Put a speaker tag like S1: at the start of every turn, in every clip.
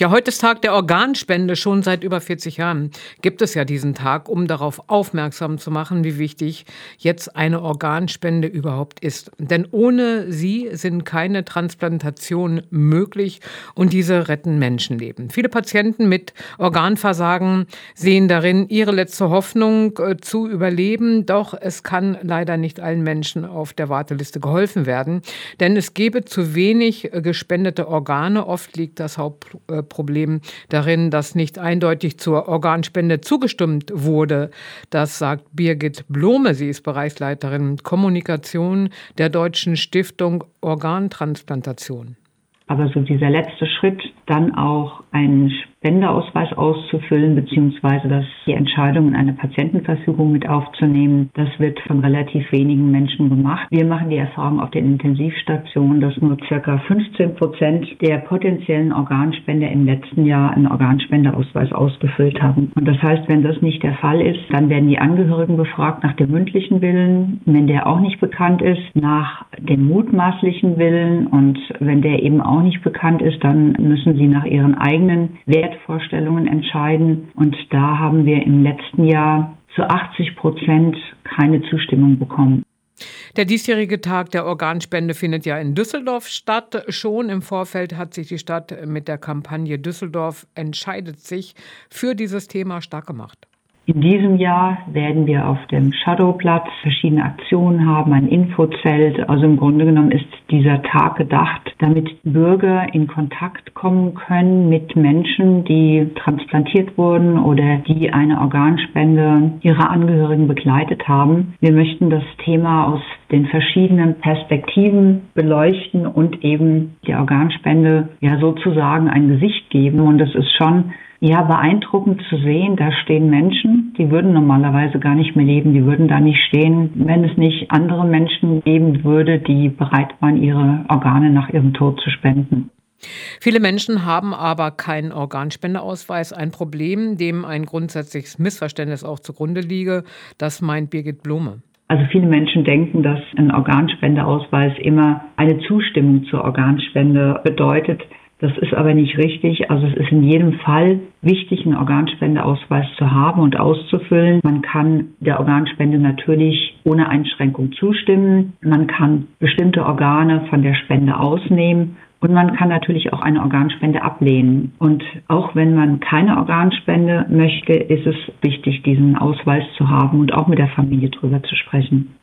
S1: Ja, heute ist Tag der Organspende. Schon seit über 40 Jahren gibt es ja diesen Tag, um darauf aufmerksam zu machen, wie wichtig jetzt eine Organspende überhaupt ist. Denn ohne sie sind keine Transplantationen möglich und diese retten Menschenleben. Viele Patienten mit Organversagen sehen darin ihre letzte Hoffnung äh, zu überleben. Doch es kann leider nicht allen Menschen auf der Warteliste geholfen werden, denn es gäbe zu wenig äh, gespendete Organe. Oft liegt das Hauptproblem darin, dass nicht eindeutig zur Organspende zugestimmt wurde. Das sagt Birgit Blome. Sie ist Bereichsleiterin Kommunikation der Deutschen Stiftung Organtransplantation.
S2: Aber so dieser letzte Schritt, dann auch einen Spendeausweis auszufüllen, beziehungsweise dass die Entscheidung in eine Patientenverfügung mit aufzunehmen, das wird von relativ wenigen Menschen gemacht. Wir machen die Erfahrung auf den Intensivstationen, dass nur circa 15 Prozent der potenziellen Organspender im letzten Jahr einen Organspendeausweis ausgefüllt haben. Und das heißt, wenn das nicht der Fall ist, dann werden die Angehörigen befragt nach dem mündlichen Willen. Wenn der auch nicht bekannt ist, nach dem mutmaßlichen Willen. Und wenn der eben auch nicht bekannt ist, dann müssen sie nach ihren eigenen Wert Wertvorstellungen entscheiden. Und da haben wir im letzten Jahr zu 80 Prozent keine Zustimmung bekommen.
S1: Der diesjährige Tag der Organspende findet ja in Düsseldorf statt. Schon im Vorfeld hat sich die Stadt mit der Kampagne Düsseldorf entscheidet sich für dieses Thema stark gemacht.
S2: In diesem Jahr werden wir auf dem Shadowplatz verschiedene Aktionen haben, ein Infozelt. Also im Grunde genommen ist dieser Tag gedacht, damit Bürger in Kontakt kommen können mit Menschen, die transplantiert wurden oder die eine Organspende ihrer Angehörigen begleitet haben. Wir möchten das Thema aus den verschiedenen Perspektiven beleuchten und eben der Organspende ja sozusagen ein Gesicht geben. Und das ist schon ja, beeindruckend zu sehen, da stehen Menschen, die würden normalerweise gar nicht mehr leben, die würden da nicht stehen, wenn es nicht andere Menschen geben würde, die bereit waren, ihre Organe nach ihrem Tod zu spenden.
S1: Viele Menschen haben aber keinen Organspendeausweis. Ein Problem, dem ein grundsätzliches Missverständnis auch zugrunde liege. Das meint Birgit Blume.
S2: Also viele Menschen denken, dass ein Organspendeausweis immer eine Zustimmung zur Organspende bedeutet. Das ist aber nicht richtig. Also es ist in jedem Fall wichtig, einen Organspendeausweis zu haben und auszufüllen. Man kann der Organspende natürlich ohne Einschränkung zustimmen. Man kann bestimmte Organe von der Spende ausnehmen. Und man kann natürlich auch eine Organspende ablehnen. Und auch wenn man keine Organspende möchte, ist es wichtig, diesen Ausweis zu haben und auch mit der Familie drüber zu sprechen.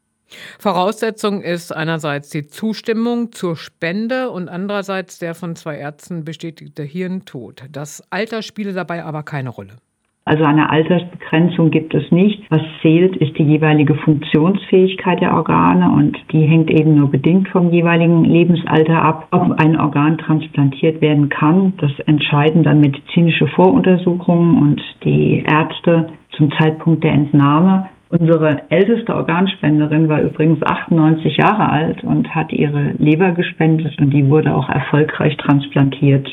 S1: Voraussetzung ist einerseits die Zustimmung zur Spende und andererseits der von zwei Ärzten bestätigte Hirntod. Das Alter spiele dabei aber keine Rolle.
S2: Also eine Altersbegrenzung gibt es nicht. Was zählt, ist die jeweilige Funktionsfähigkeit der Organe und die hängt eben nur bedingt vom jeweiligen Lebensalter ab. Ob ein Organ transplantiert werden kann, das entscheiden dann medizinische Voruntersuchungen und die Ärzte zum Zeitpunkt der Entnahme. Unsere älteste Organspenderin war übrigens 98 Jahre alt und hat ihre Leber gespendet und die wurde auch erfolgreich transplantiert.